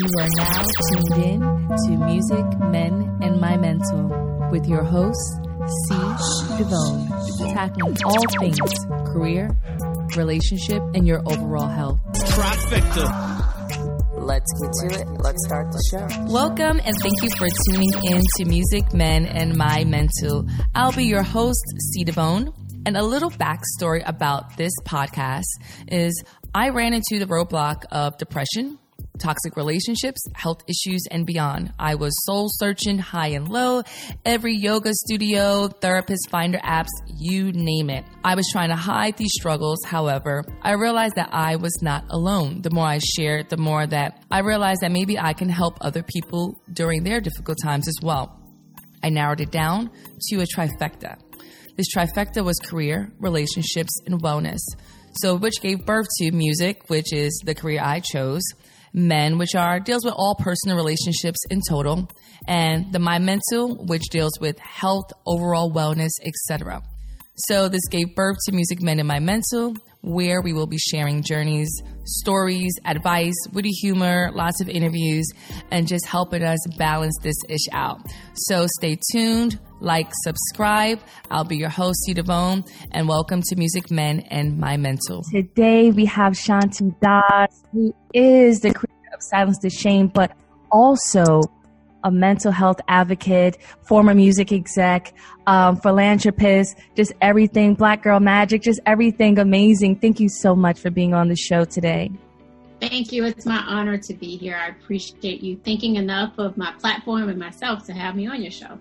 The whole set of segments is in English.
You are now tuned in to Music, Men, and My Mental with your host, C. Devone, tackling all things career, relationship, and your overall health. Trifecta. Let's get to it. Let's start the show. Welcome and thank you for tuning in to Music, Men, and My Mental. I'll be your host, C. Devone. And a little backstory about this podcast is I ran into the roadblock of depression, toxic relationships, health issues, and beyond. I was soul searching high and low, every yoga studio, therapist finder apps, you name it. I was trying to hide these struggles. However, I realized that I was not alone. The more I shared, the more that I realized that maybe I can help other people during their difficult times as well. I narrowed it down to a trifecta. This trifecta was career, relationships, and wellness. So, which gave birth to music, which is the career I chose, men, which are deals with all personal relationships in total, and the my mental, which deals with health, overall wellness, etc. So this gave birth to Music Men and My Mental, where we will be sharing journeys, stories, advice, witty humor, lots of interviews, and just helping us balance this ish out. So stay tuned, like, subscribe. I'll be your host, C. Devone, and welcome to Music Men and My Mental. Today we have Shanti Das, who is the creator of Silence the Shame, but also a mental health advocate, former music exec, um, philanthropist, just everything, Black Girl Magic, just everything amazing. Thank you so much for being on the show today. Thank you. It's my honor to be here. I appreciate you thinking enough of my platform and myself to have me on your show.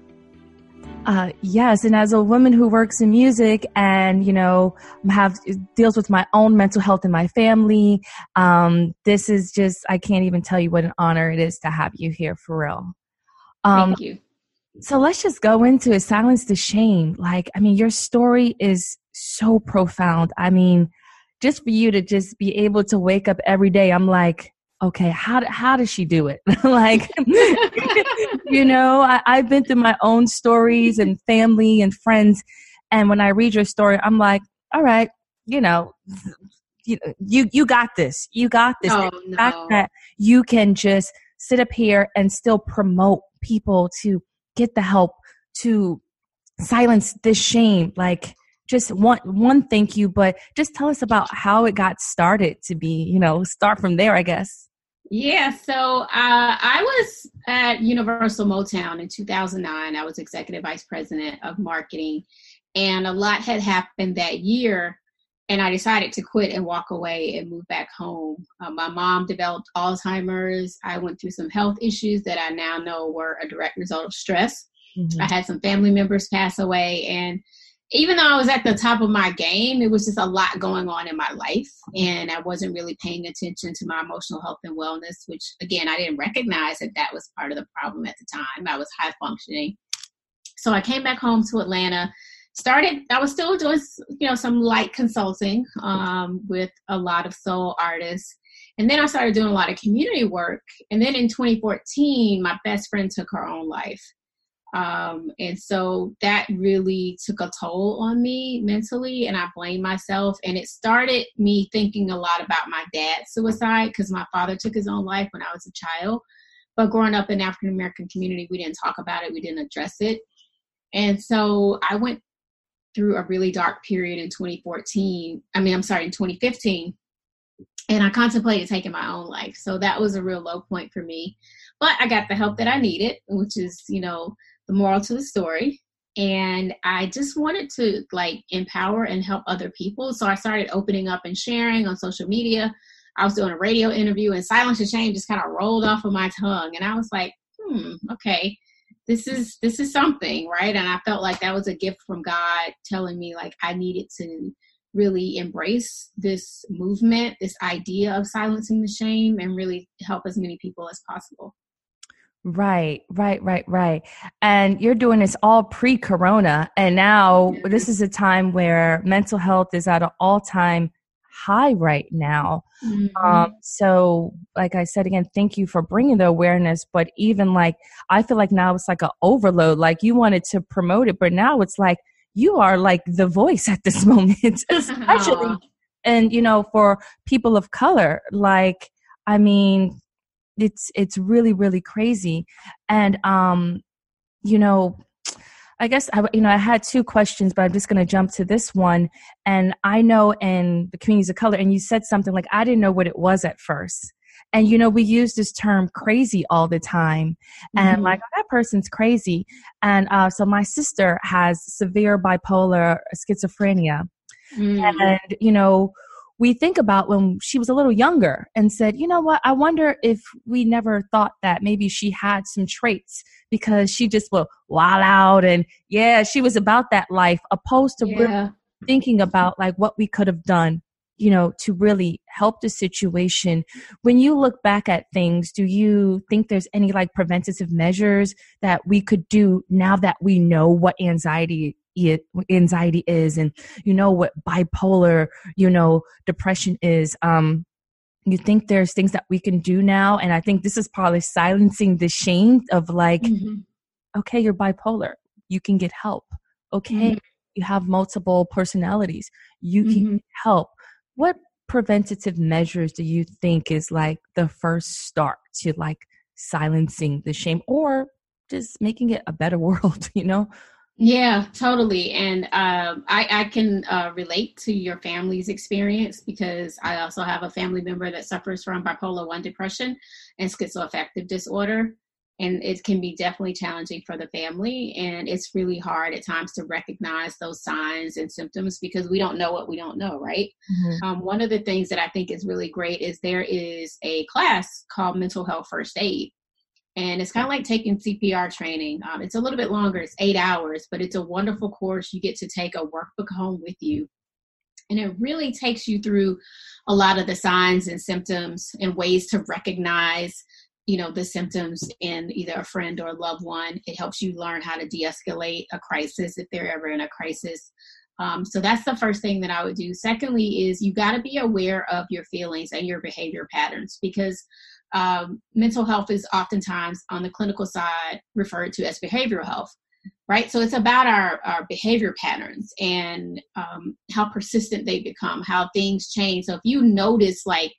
Uh, yes, and as a woman who works in music and you know have deals with my own mental health in my family, um, this is just I can't even tell you what an honor it is to have you here for real. Um, Thank you. So let's just go into it. Silence the shame. Like, I mean, your story is so profound. I mean, just for you to just be able to wake up every day, I'm like, okay, how how does she do it? like, you know, I, I've been through my own stories and family and friends, and when I read your story, I'm like, all right, you know, you you, you got this. You got this. Oh, the fact that you can just sit up here and still promote people to get the help to silence this shame like just one one thank you but just tell us about how it got started to be you know start from there i guess. Yeah so uh, i was at universal motown in 2009 i was executive vice president of marketing and a lot had happened that year and I decided to quit and walk away and move back home. Uh, my mom developed Alzheimer's. I went through some health issues that I now know were a direct result of stress. Mm-hmm. I had some family members pass away, and even though I was at the top of my game, it was just a lot going on in my life, and I wasn't really paying attention to my emotional health and wellness, which again, I didn't recognize that that was part of the problem at the time. I was high functioning. So I came back home to Atlanta started i was still doing you know some light consulting um, with a lot of soul artists. And then i started doing a lot of community work. And then in 2014 my best friend took her own life. Um, and so that really took a toll on me mentally and i blamed myself. And it started me thinking a lot about my dad's suicide because my father took his own life when i was a child. But growing up in african american community we didn't talk about it we didn't address it. And so I went through a really dark period in 2014. I mean, I'm sorry, in 2015. And I contemplated taking my own life. So that was a real low point for me. But I got the help that I needed, which is, you know, the moral to the story. And I just wanted to like empower and help other people. So I started opening up and sharing on social media. I was doing a radio interview and silence and shame just kind of rolled off of my tongue. And I was like, hmm, okay this is this is something right and i felt like that was a gift from god telling me like i needed to really embrace this movement this idea of silencing the shame and really help as many people as possible Right, right, right, right. And you're doing this all pre corona. And now this is a time where mental health is at an all time high right now. Mm-hmm. Um, so, like I said again, thank you for bringing the awareness. But even like, I feel like now it's like an overload. Like you wanted to promote it, but now it's like you are like the voice at this moment, especially. and you know, for people of color, like, I mean, it's it's really really crazy and um you know I guess I, you know I had two questions, but I'm just going to jump to this one. And I know in the communities of color, and you said something like I didn't know what it was at first. And you know we use this term crazy all the time, and mm-hmm. like oh, that person's crazy. And uh, so my sister has severe bipolar schizophrenia, mm-hmm. and you know we think about when she was a little younger and said, you know what, I wonder if we never thought that maybe she had some traits because she just will wild out and yeah, she was about that life opposed to yeah. really thinking about like what we could have done, you know, to really help the situation. When you look back at things, do you think there's any like preventative measures that we could do now that we know what anxiety anxiety is and you know what bipolar you know depression is um you think there's things that we can do now and i think this is probably silencing the shame of like mm-hmm. okay you're bipolar you can get help okay mm-hmm. you have multiple personalities you mm-hmm. can help what preventative measures do you think is like the first start to like silencing the shame or just making it a better world you know yeah, totally. And um, I, I, can uh, relate to your family's experience because I also have a family member that suffers from bipolar 1 depression and schizoaffective disorder. And it can be definitely challenging for the family. And it's really hard at times to recognize those signs and symptoms because we don't know what we don't know, right? Mm-hmm. Um, one of the things that I think is really great is there is a class called Mental Health First Aid and it's kind of like taking CPR training. Um, it's a little bit longer, it's eight hours, but it's a wonderful course. You get to take a workbook home with you. And it really takes you through a lot of the signs and symptoms and ways to recognize, you know, the symptoms in either a friend or a loved one. It helps you learn how to de-escalate a crisis if they're ever in a crisis. Um, so that's the first thing that I would do. Secondly, is you got to be aware of your feelings and your behavior patterns because um, mental health is oftentimes on the clinical side referred to as behavioral health right? So it's about our, our behavior patterns and um, how persistent they become how things change. So if you notice like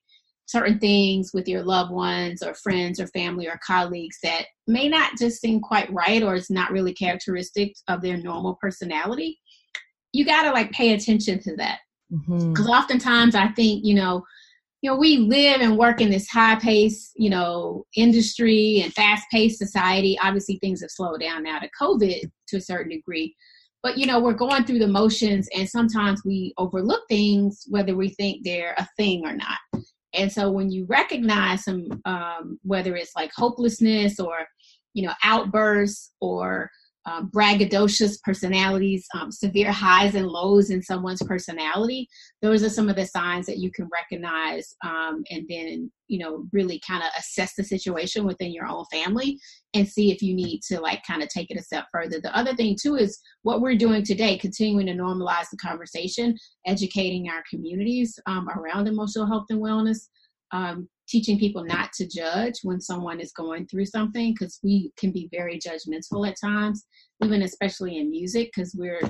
certain things with your loved ones or friends or family or colleagues that may not just seem quite right or it's not really characteristic of their normal personality you got to like pay attention to that. Because mm-hmm. oftentimes i think you know you know, we live and work in this high pace, you know, industry and fast paced society. Obviously, things have slowed down now to COVID to a certain degree. But, you know, we're going through the motions and sometimes we overlook things, whether we think they're a thing or not. And so when you recognize some, um, whether it's like hopelessness or, you know, outbursts or um, braggadocious personalities, um, severe highs and lows in someone's personality. Those are some of the signs that you can recognize um, and then, you know, really kind of assess the situation within your own family and see if you need to like kind of take it a step further. The other thing too is what we're doing today, continuing to normalize the conversation, educating our communities um, around emotional health and wellness. Um, teaching people not to judge when someone is going through something because we can be very judgmental at times even especially in music because we're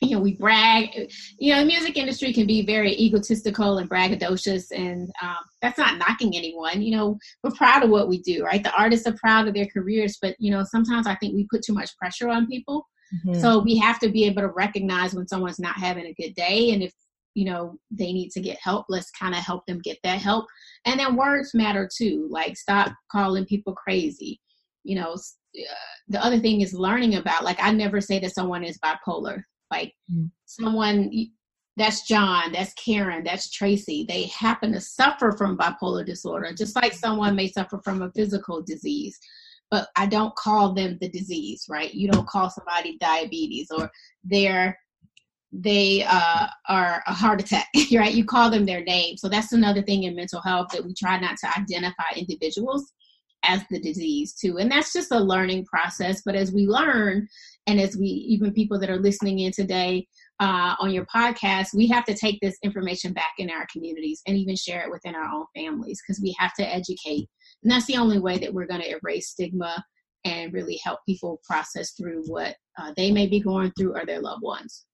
you know we brag you know the music industry can be very egotistical and braggadocious and um, that's not knocking anyone you know we're proud of what we do right the artists are proud of their careers but you know sometimes i think we put too much pressure on people mm-hmm. so we have to be able to recognize when someone's not having a good day and if you know they need to get help let's kind of help them get that help. And then words matter too like stop calling people crazy. You know uh, the other thing is learning about like i never say that someone is bipolar like mm. someone that's john that's karen that's tracy. They happen to suffer from bipolar disorder just like someone may suffer from a physical disease. But i don't call them the disease right? You don't call somebody diabetes or they're they uh, are a heart attack, right? You call them their name. So that's another thing in mental health that we try not to identify individuals as the disease too. And that's just a learning process. But as we learn, and as we, even people that are listening in today uh, on your podcast, we have to take this information back in our communities and even share it within our own families because we have to educate. And that's the only way that we're going to erase stigma and really help people process through what uh, they may be going through or their loved ones.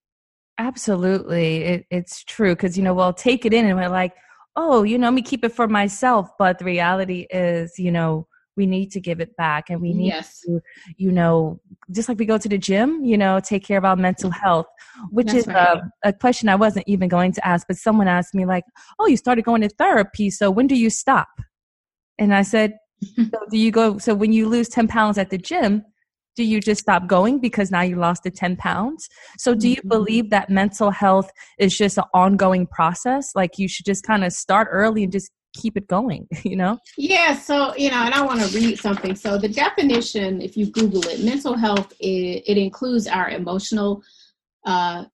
Absolutely. It, it's true because, you know, we'll take it in and we're like, oh, you know, me keep it for myself. But the reality is, you know, we need to give it back and we need yes. to, you know, just like we go to the gym, you know, take care of our mental health, which That's is right. a, a question I wasn't even going to ask, but someone asked me like, oh, you started going to therapy. So when do you stop? And I said, so do you go, so when you lose 10 pounds at the gym, do you just stop going because now you lost the 10 pounds? So do you Mhm. believe that mental health is just an ongoing process? Like you should just kind of start early and just keep it going, you know? Yeah, so you know, and I want to read something. So the definition, if you Google it, mental health it, it includes our emotional, uh,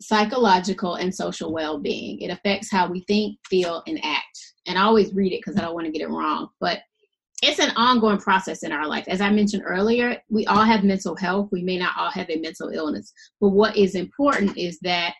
psychological, and social well-being. It affects how we think, feel, and act. And I always read it because I don't want to get it wrong, but it's an ongoing process in our life. As I mentioned earlier, we all have mental health. We may not all have a mental illness, but what is important is that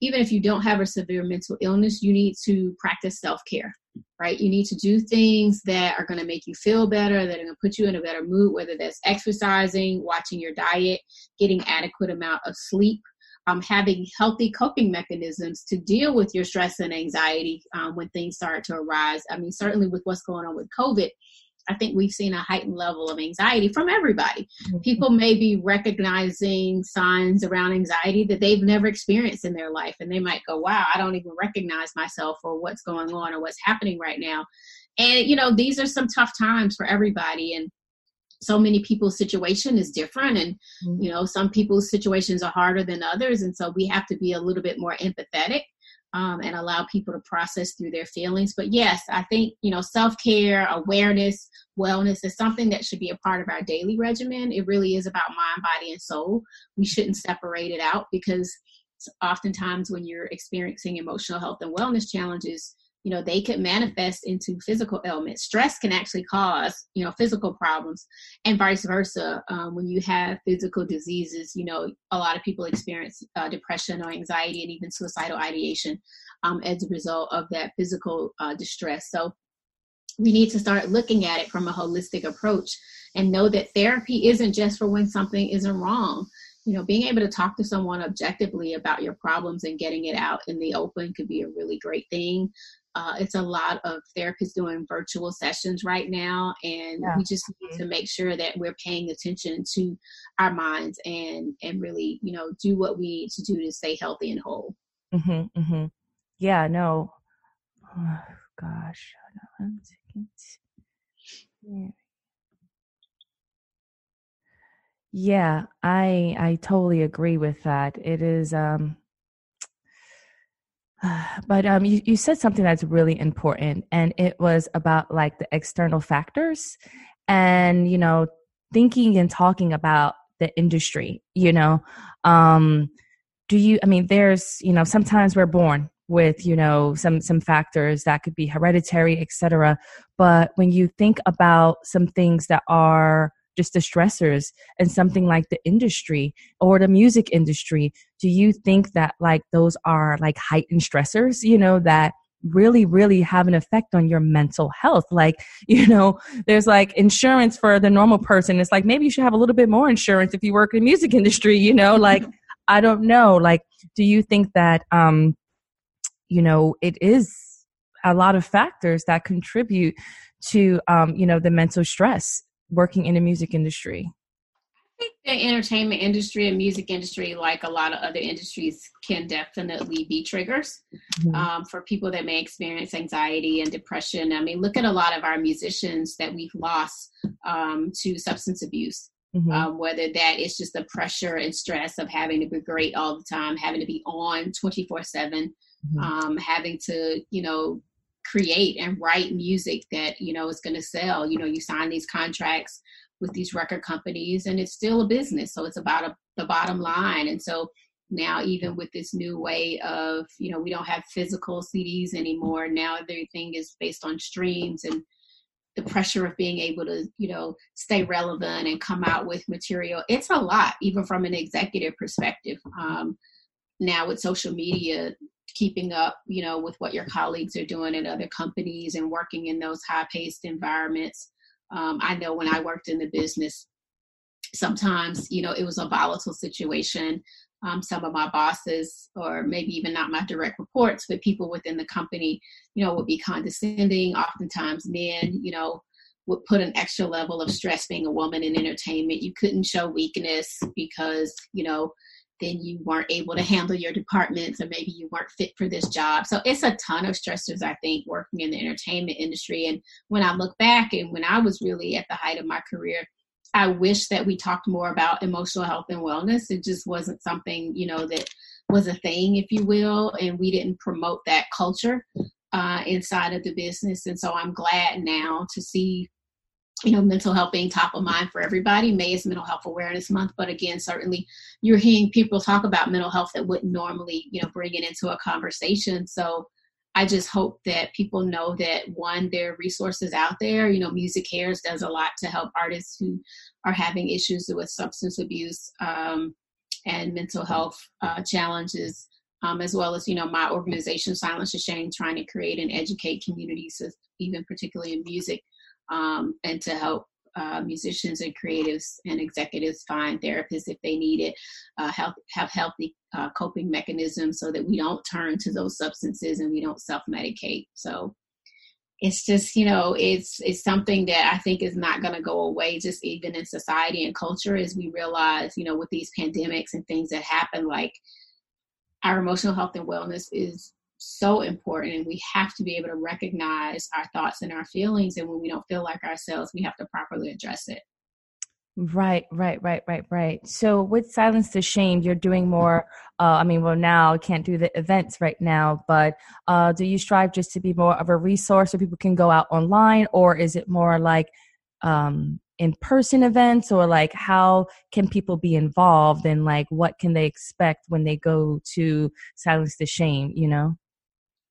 even if you don't have a severe mental illness, you need to practice self-care right? You need to do things that are going to make you feel better, that are going to put you in a better mood, whether that's exercising, watching your diet, getting adequate amount of sleep, um, having healthy coping mechanisms to deal with your stress and anxiety um, when things start to arise. I mean, certainly with what's going on with COVID, I think we've seen a heightened level of anxiety from everybody. Mm-hmm. People may be recognizing signs around anxiety that they've never experienced in their life, and they might go, Wow, I don't even recognize myself or what's going on or what's happening right now. And, you know, these are some tough times for everybody. And so many people's situation is different and mm-hmm. you know some people's situations are harder than others and so we have to be a little bit more empathetic um, and allow people to process through their feelings. But yes i think you know self-care awareness wellness is something that should be a part of our daily regimen. It really is about mind body and soul. We shouldn't separate it out because oftentimes when you're experiencing emotional health and wellness challenges you know they could manifest into physical ailments. Stress can actually cause you know physical problems and vice versa um, when you have physical diseases you know a lot of people experience uh, depression or anxiety and even suicidal ideation um, as a result of that physical uh, distress. So we need to start looking at it from a holistic approach and know that therapy isn't just for when something isn't wrong. You know being able to talk to someone objectively about your problems and getting it out in the open could be a really great thing uh, it's a lot of therapists doing virtual sessions right now, and Yeah. we just need to make sure that we're paying attention to our minds and and really, you know, do what we need to do to stay healthy and whole. Mm-hmm, mm-hmm. Yeah, no. Oh, gosh. Hold on. Yeah. Yeah, I I totally agree with that. It is um but um you, you said something that's really important and it was about like the external factors and you know thinking and talking about the industry, you know. Um do you i mean there's you know sometimes we're born with you know some some factors that could be hereditary etc but when you think about some things that are just the stressors and something like the industry or the music industry do you think that like those are like heightened stressors you know that really really have an effect on your mental health like you know there's like insurance for the normal person it's like maybe you should have a little bit more insurance if you work in the music industry you know like I don't know. Like, do you think that, um, you know, it is a lot of factors that contribute to, um, you know, the mental stress working in the music industry? I think the entertainment industry and music industry, like a lot of other industries, can definitely be triggers Mhm. um, for people that may experience anxiety and depression. I mean, look at a lot of our musicians that we've lost um, to substance abuse. Mhm. um, whether that is just the pressure and stress of having to be great all the time, having to be on 24 7, Mhm. um, having to, you know, create and write music that, you know, is going to sell. You know, you sign these contracts with these record companies and it's still a business. So it's about a, the bottom line. And so now, even with this new way of, you know, we don't have physical CDs anymore. Now everything is based on streams and the pressure of being able to you know stay relevant and come out with material it's a lot even from an executive perspective um, now with social media keeping up you know with what your colleagues are doing at other companies and working in those high paced environments um, i know when i worked in the business sometimes you know it was a volatile situation um, some of my bosses, or maybe even not my direct reports, but people within the company, you know, would be condescending. Oftentimes, men, you know, would put an extra level of stress being a woman in entertainment. You couldn't show weakness because, you know, then you weren't able to handle your departments or maybe you weren't fit for this job. So it's a ton of stressors, I think, working in the entertainment industry. And when I look back and when I was really at the height of my career, I wish that we talked more about emotional health and wellness. It just wasn't something, you know, that was a thing, if you will, and we didn't promote that culture uh, inside of the business. And so I'm glad now to see you know, mental health being top of mind for everybody. May is Mental Health Awareness Month, but again, certainly you're hearing people talk about mental health that wouldn't normally, you know, bring it into a conversation. So I just hope that people know that one, there are resources out there. You know, MusiCares does a lot to help artists who are having issues with substance abuse um, and mental health uh, challenges. Um, as well as you know my organization silence the shame trying to create and educate communities even particularly in music um, and to help uh, musicians and creatives and executives find therapists if they need it, uh, help, have healthy uh, coping mechanisms so that we don't turn to those substances and we don't self medicate. So it's just you know it's it's something that I think is not going to go away just even in society and culture as we realize you know with these pandemics and things that happen like our emotional health and wellness is so important and we have to be able to recognize our thoughts and our feelings and when we don't feel like ourselves we have to properly address it. Right right right right right. So with silence the shame you're doing more uh, i mean well now can't do the events right now but uh, do you strive just to be more of a resource so people can go out online or is it more like um, in-person events or like how can people be involved and like what can they expect when they go to silence the shame you know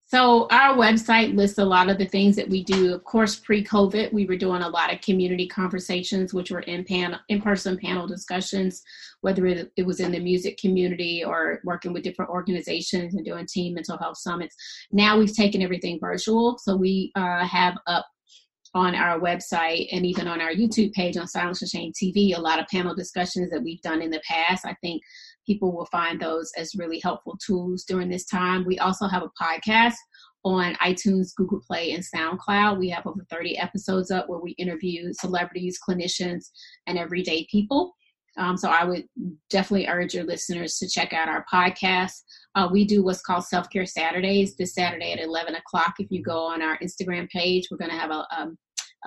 so our website lists a lot of the things that we do. Of course, pre-COVID, we were doing a lot of community conversations, which were in panel, in-person panel discussions, whether it was in the music community or working with different organizations and doing team mental health summits. Now we've taken everything virtual, so we uh, have up on our website and even on our YouTube page on Silence the Shame TV a lot of panel discussions that we've done in the past. I think people will find those as really helpful tools during this time. We also have a podcast on iTunes, Google Play, and SoundCloud. We have over 30 episodes up where we interview celebrities, clinicians, and everyday people. Um, so I would definitely urge your listeners to check out our podcast. Uh, we do what's called Self Care Saturdays this Saturday at 11 o'clock. If you go on our Instagram page, we're going to have a, um,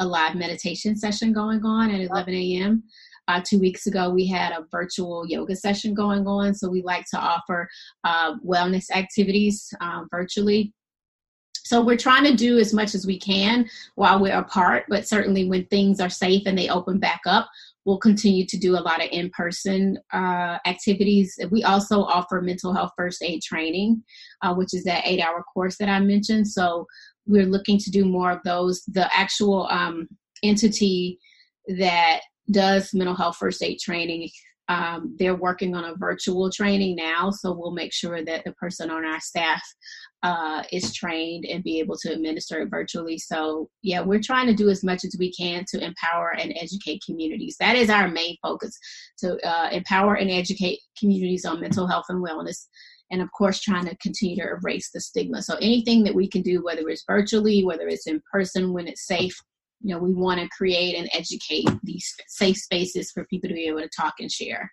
a live meditation session going on at 11 a.m. Uh, two weeks ago, we had a virtual yoga session going on. So we like to offer uh, wellness activities uh, virtually. So we're trying to do as much as we can while we're apart, but certainly when things are safe and they open back up, we'll continue to do a lot of in-person uh, activities. We also offer mental health first aid training, uh, which is that eight-hour course that I mentioned. So we're looking to do more of those. The actual um, entity that does mental health first aid training. Um, they're working on a virtual training now, so we'll make sure that the person on our staff uh, is trained and be able to administer it virtually. So, yeah, we're trying to do as much as we can to empower and educate communities. That is our main focus to uh, empower and educate communities on mental health and wellness. And of course, trying to continue to erase the stigma. So, anything that we can do, whether it's virtually, whether it's in person when it's safe, you know we want to create and educate these safe spaces for people to be able to talk and share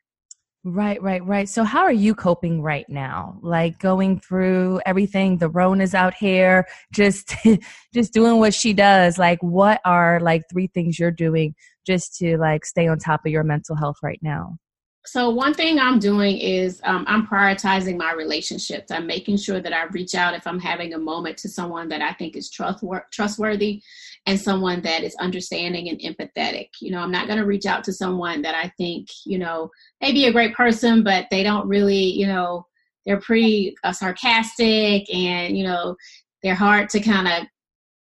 Right, right, right. So, how are you coping right now? Like going through everything. The Roan is out here, just, just doing what she does. Like, what are like three things you're doing just to like stay on top of your mental health right now? So one thing I'm doing is um, I'm prioritizing my relationships. I'm making sure that I reach out if I'm having a moment to someone that I think is trustworthy and someone that is understanding and empathetic. You know, I'm not going to reach out to someone that I think, you know, may be a great person, but they don't really, you know, they're pretty uh, sarcastic and, you know, they're hard to kind of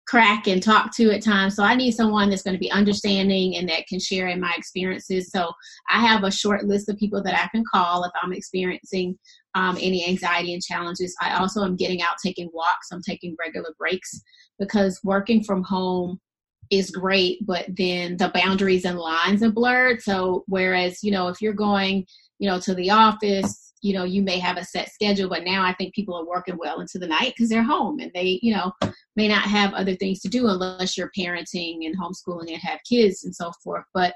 crack and talk to at times. So I need someone that's going to be understanding and that can share in my experiences. So I have a short list of people that I can call if I'm experiencing um, any anxiety and challenges. I also am getting out taking walks. I'm taking regular breaks because working from home is great, but then the boundaries and lines are blurred. So whereas, you know, if you're going, you know, to the office you know you may have a set schedule but now i think people are working well into the night because they're home and they you know may not have other things to do unless you're parenting and homeschooling and have kids and so forth but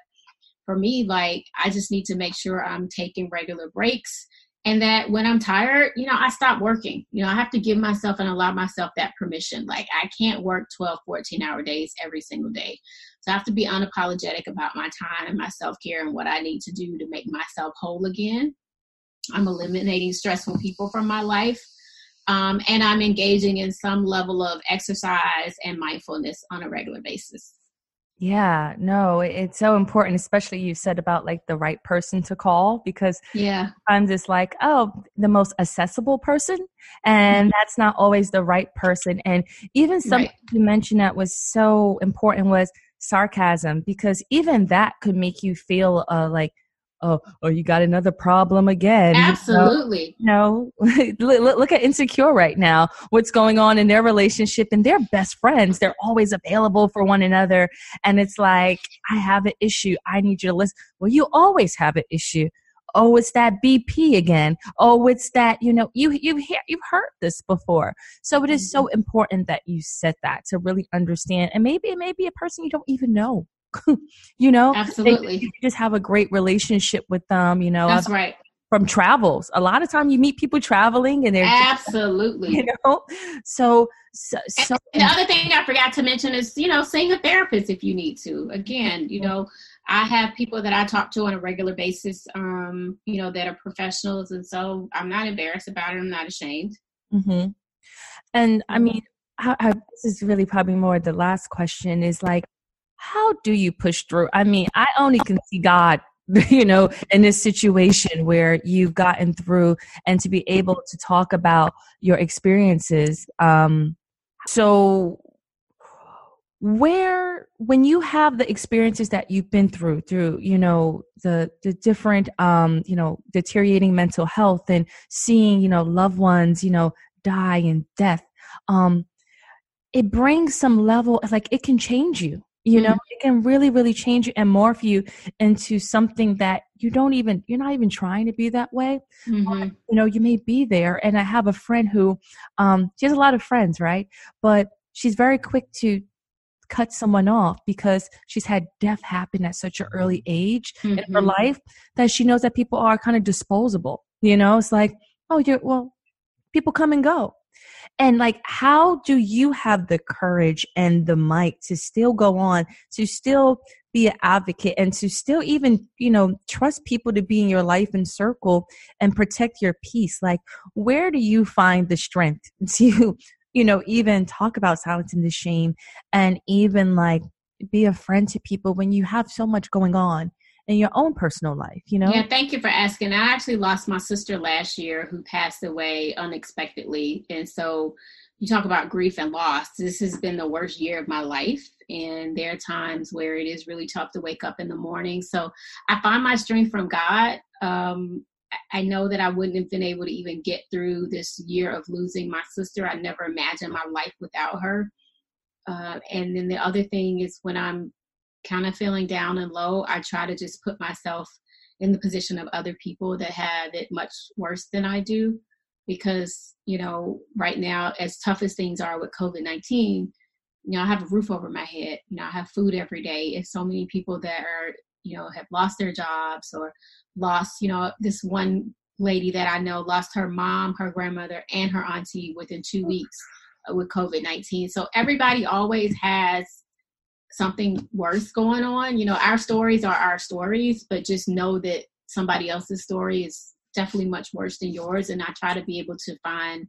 for me like i just need to make sure i'm taking regular breaks and that when i'm tired you know i stop working you know i have to give myself and allow myself that permission like i can't work 12 14 hour days every single day so i have to be unapologetic about my time and my self-care and what i need to do to make myself whole again I'm eliminating stressful people from my life. Um, and I'm engaging in some level of exercise and mindfulness on a regular basis. Yeah, no, it's so important, especially you said about like the right person to call because yeah, I'm just like, oh, the most accessible person, and mm-hmm. that's not always the right person. And even something right. you mentioned that was so important was sarcasm because even that could make you feel uh, like oh, oh, you got another problem again. Absolutely. You know, look, look at Insecure right now. What's going on in their relationship and they're best friends. They're always available for one another. And it's like, I have an issue. I need you to listen. Well, you always have an issue. Oh, it's that BP again. Oh, it's that, you know, you, you've, you've heard this before. So it is so mm-hmm. important that you set that to really understand. And maybe it may be a person you don't even know you know absolutely. you just have a great relationship with them you know that's right. from travels. A lot of time you meet people traveling and they're absolutely. just, you know? So so, so and the other thing i forgot to mention is you know seeing a therapist if you need to. Again you know i have people that i talk to on a regular basis um you know that are professionals and so i'm not embarrassed about it. I'm not ashamed. Mm-hmm. and i mm-hmm. mean how, how, this is really probably more the last question is like how do you push through? I mean, I only can see God, you know, in this situation where you've gotten through and to be able to talk about your experiences. Um, so, where when you have the experiences that you've been through through you know the the different um you know deteriorating mental health and seeing you know loved ones you know die and death um it brings some level like it can change you you know mm-hmm. it can really really change you and morph you into something that you don't even you're not even trying to be that way mm-hmm. you know you may be there and i have a friend who um she has a lot of friends right but she's very quick to cut someone off because she's had death happen at such an early age mm-hmm. in her mm-hmm. life that she knows that people are kind of disposable you know it's like oh you're well people come and go and like, how do you have the courage and the might to still go on, to still be an advocate and to still even, you know, trust people to be in your life and circle and protect your peace? Like, where do you find the strength to, you know, even talk about silence and the shame and even like be a friend to people when you have so much going on? In your own personal life, you know? Yeah, thank you for asking. I actually lost my sister last year who passed away unexpectedly. And so you talk about grief and loss. This has been the worst year of my life. And there are times where it is really tough to wake up in the morning. So I find my strength from God. Um, I know that I wouldn't have been able to even get through this year of losing my sister. I never imagined my life without her. Uh, and then the other thing is when I'm kind of feeling down and low, I try to just put myself in the position of other people that have it much worse than I do. Because, you know, right now, as tough as things are with COVID 19, you know, I have a roof over my head. You know, I have food every day. It's so many people that are, you know, have lost their jobs or lost, you know, this one lady that I know lost her mom, her grandmother, and her auntie within two weeks uh, with COVID 19. So everybody always has something worse going on. You know, our stories are our stories, but just know that somebody else's story is definitely much worse than yours. And I try to be able to find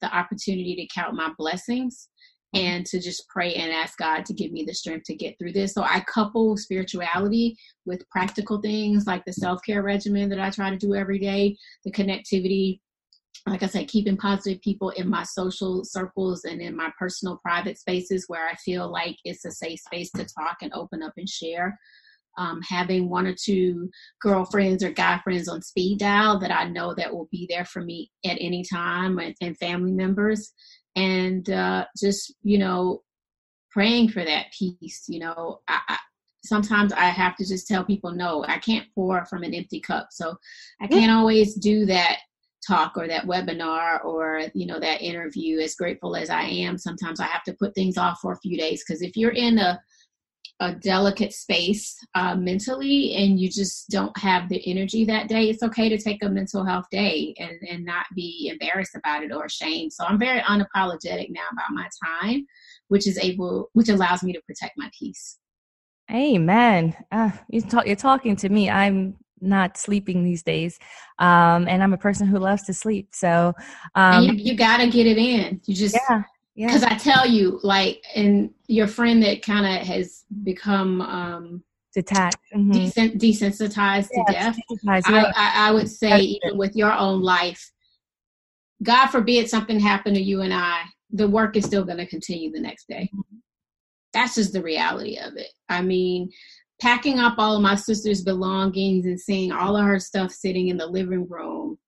the opportunity to count my blessings mm-hmm. and to just pray and ask God to give me the strength to get through this. So I couple spirituality with practical things like the self care regimen that I try to do every day, the connectivity like I said, keeping positive people in my social circles and in my personal private spaces where I feel like it's a safe space to talk and open up and share. Um, having one or two girlfriends or guy friends on speed dial that I know that will be there for me at any time and, and family members. And uh, just, you know, praying for that peace. You know, I, I, sometimes I have to just tell people, no, I can't pour from an empty cup. So I can't always do that talk or that webinar or you know that interview as grateful as i am sometimes i have to put things off for a few days because if you're in a a delicate space uh, mentally and you just don't have the energy that day it's okay to take a mental health day and, and not be embarrassed about it or ashamed. So i'm very unapologetic now about my time which is able which allows me to protect my peace. Amen. Uh, you talk, you're talking to me. I'm not sleeping these days um, and i'm a person who loves to sleep so um, you, you, gotta get it in you just yeah because I tell you, like, and your friend that kind of has become um, detached, mm-hmm. desensitized to death. I, I, I, would say, That's even it. with your own life, God forbid something happened to you and I, the work is still going to continue the next day. Mm-hmm. That's just the reality of it. I mean, packing up all of my sister's belongings and seeing all of her stuff sitting in the living room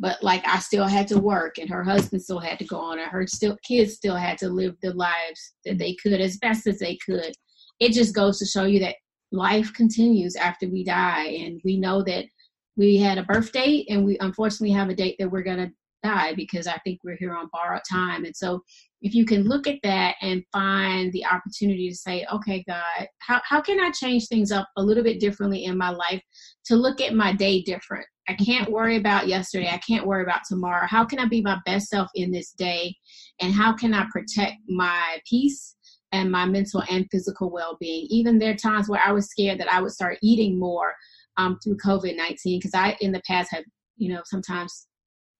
but like I still had to work and her husband still had to go on and her still kids still had to live the lives that they could as best as they could. It just goes to show you that life continues after we die and we know that we had a birth date and we unfortunately have a date that we're going to die because I think we're here on borrowed time. And so if you can look at that and find the opportunity to say, okay, God, how, how can I change things up a little bit differently in my life to look at my day different? I can't worry about yesterday. I can't worry about tomorrow. How can I be my best self in this day? And how can I protect my peace and my mental and physical well being? Even there are times where I was scared that I would start eating more um, through COVID 19 because I, in the past, have, you know, sometimes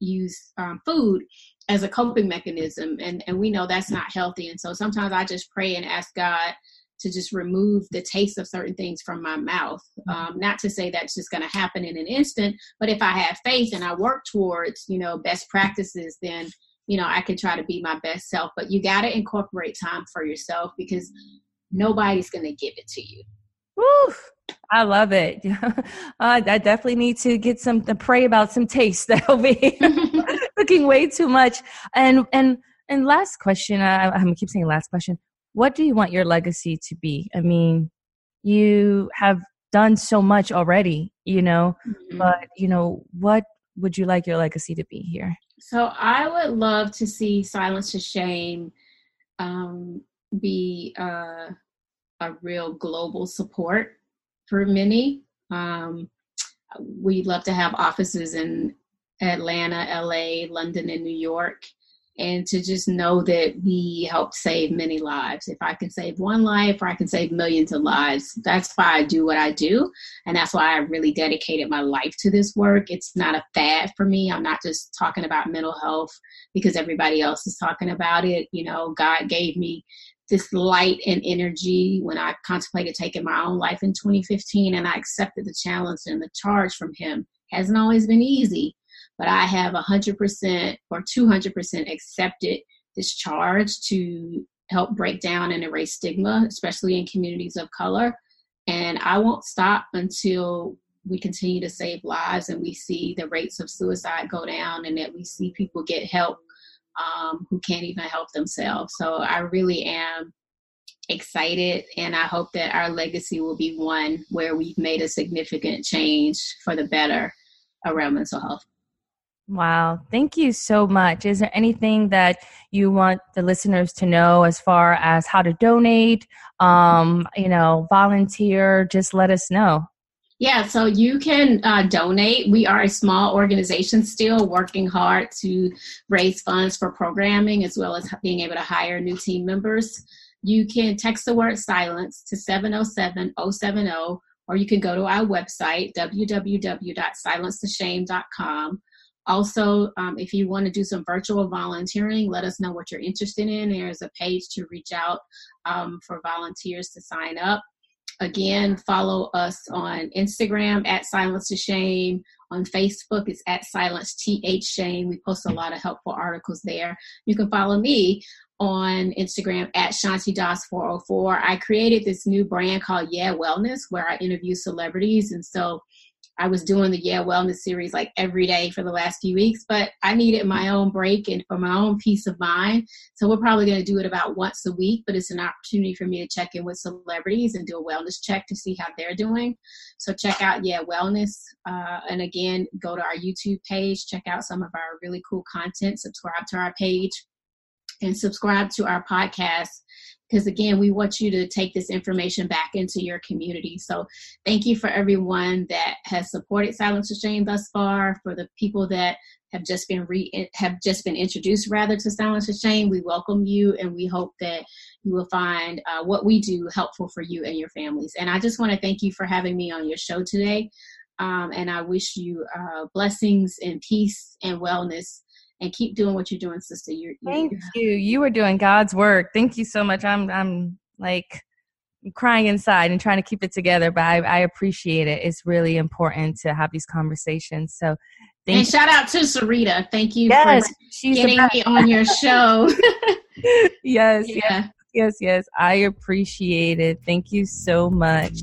used um, food as a coping mechanism. And, and we know that's not healthy. And so sometimes I just pray and ask God to just remove the taste of certain things from my mouth. Mm-hmm. Um, not to say that's just going to happen in an instant, but if I have faith and I work towards, you know, best practices, then, you know, I can try to be my best self. But you got to incorporate time for yourself because nobody's going to give it to you. Woo! I love it. uh, I definitely need to get some to pray about some taste. That'll be cooking way too much. And and and last question. I, I'm keep saying last question what do you want your legacy to be? I mean, you have done so much already, you know, mm-hmm. but you know, what would you like your legacy to be here? So I would love to see Silence the Shame um, be uh, a real global support for many. Um, we'd love to have offices in Atlanta, LA, London, and New York and to just know that we help save many lives. If I can save one life or I can save millions of lives, that's why I do what I do. And that's why I really dedicated my life to this work. It's not a fad for me. I'm not just talking about mental health because everybody else is talking about it. You know, God gave me this light and energy when I contemplated taking my own life in 2015 and I accepted the challenge and the charge from him. Hasn't always been easy, but I have 100% or 200% accepted this charge to help break down and erase stigma, especially in communities of color. And I won't stop until we continue to save lives and we see the rates of suicide go down and that we see people get help um, who can't even help themselves. So I really am excited and I hope that our legacy will be one where we've made a significant change for the better around mental health. Wow. Thank you so much. Is there anything that you want the listeners to know as far as how to donate, um, you know, volunteer? Just let us know. Yeah, so you can uh, donate. We are a small organization still working hard to raise funds for programming as well as being able to hire new team members. You can text the word silence to 707 070, or you can go to our website, www.silencetheshame.com also, um, if you want to do some virtual volunteering, let us know what you're interested in. There's a page to reach out um, for volunteers to sign up. Again, follow us on Instagram at Silence the Shame. On Facebook, it's at Silence TH Shame. We post a lot of helpful articles there. You can follow me on Instagram at Shanti Das 404. I created this new brand called Yeah Wellness where I interview celebrities. And so I was doing the Yeah Wellness series like every day for the last few weeks, but I needed my own break and for my own peace of mind. So we're probably going to do it about once a week, but it's an opportunity for me to check in with celebrities and do a wellness check to see how they're doing. So check out Yeah Wellness. Uh, and again, go to our YouTube page, check out some of our really cool content, subscribe to our page, and subscribe to our podcast because again we want you to take this information back into your community. So thank you for everyone that has supported silence the shame thus far. For the people that have just been re have just been introduced rather to silence the shame we welcome you and we hope that you will find uh, what we do helpful for you and your families. And i just want to thank you for having me on your show today. Um, and i wish you uh, blessings and peace and wellness and keep doing what you're doing, sister. You're, you're, Thank you. You are doing God's work. Thank you so much. I'm I'm like crying inside and trying to keep it together, but I, I appreciate it. It's really important to have these conversations. So and shout out to Sarita. Thank you yes, for she's getting me on your show. yes, yeah. yes, yes, yes. I appreciate it. Thank you so much.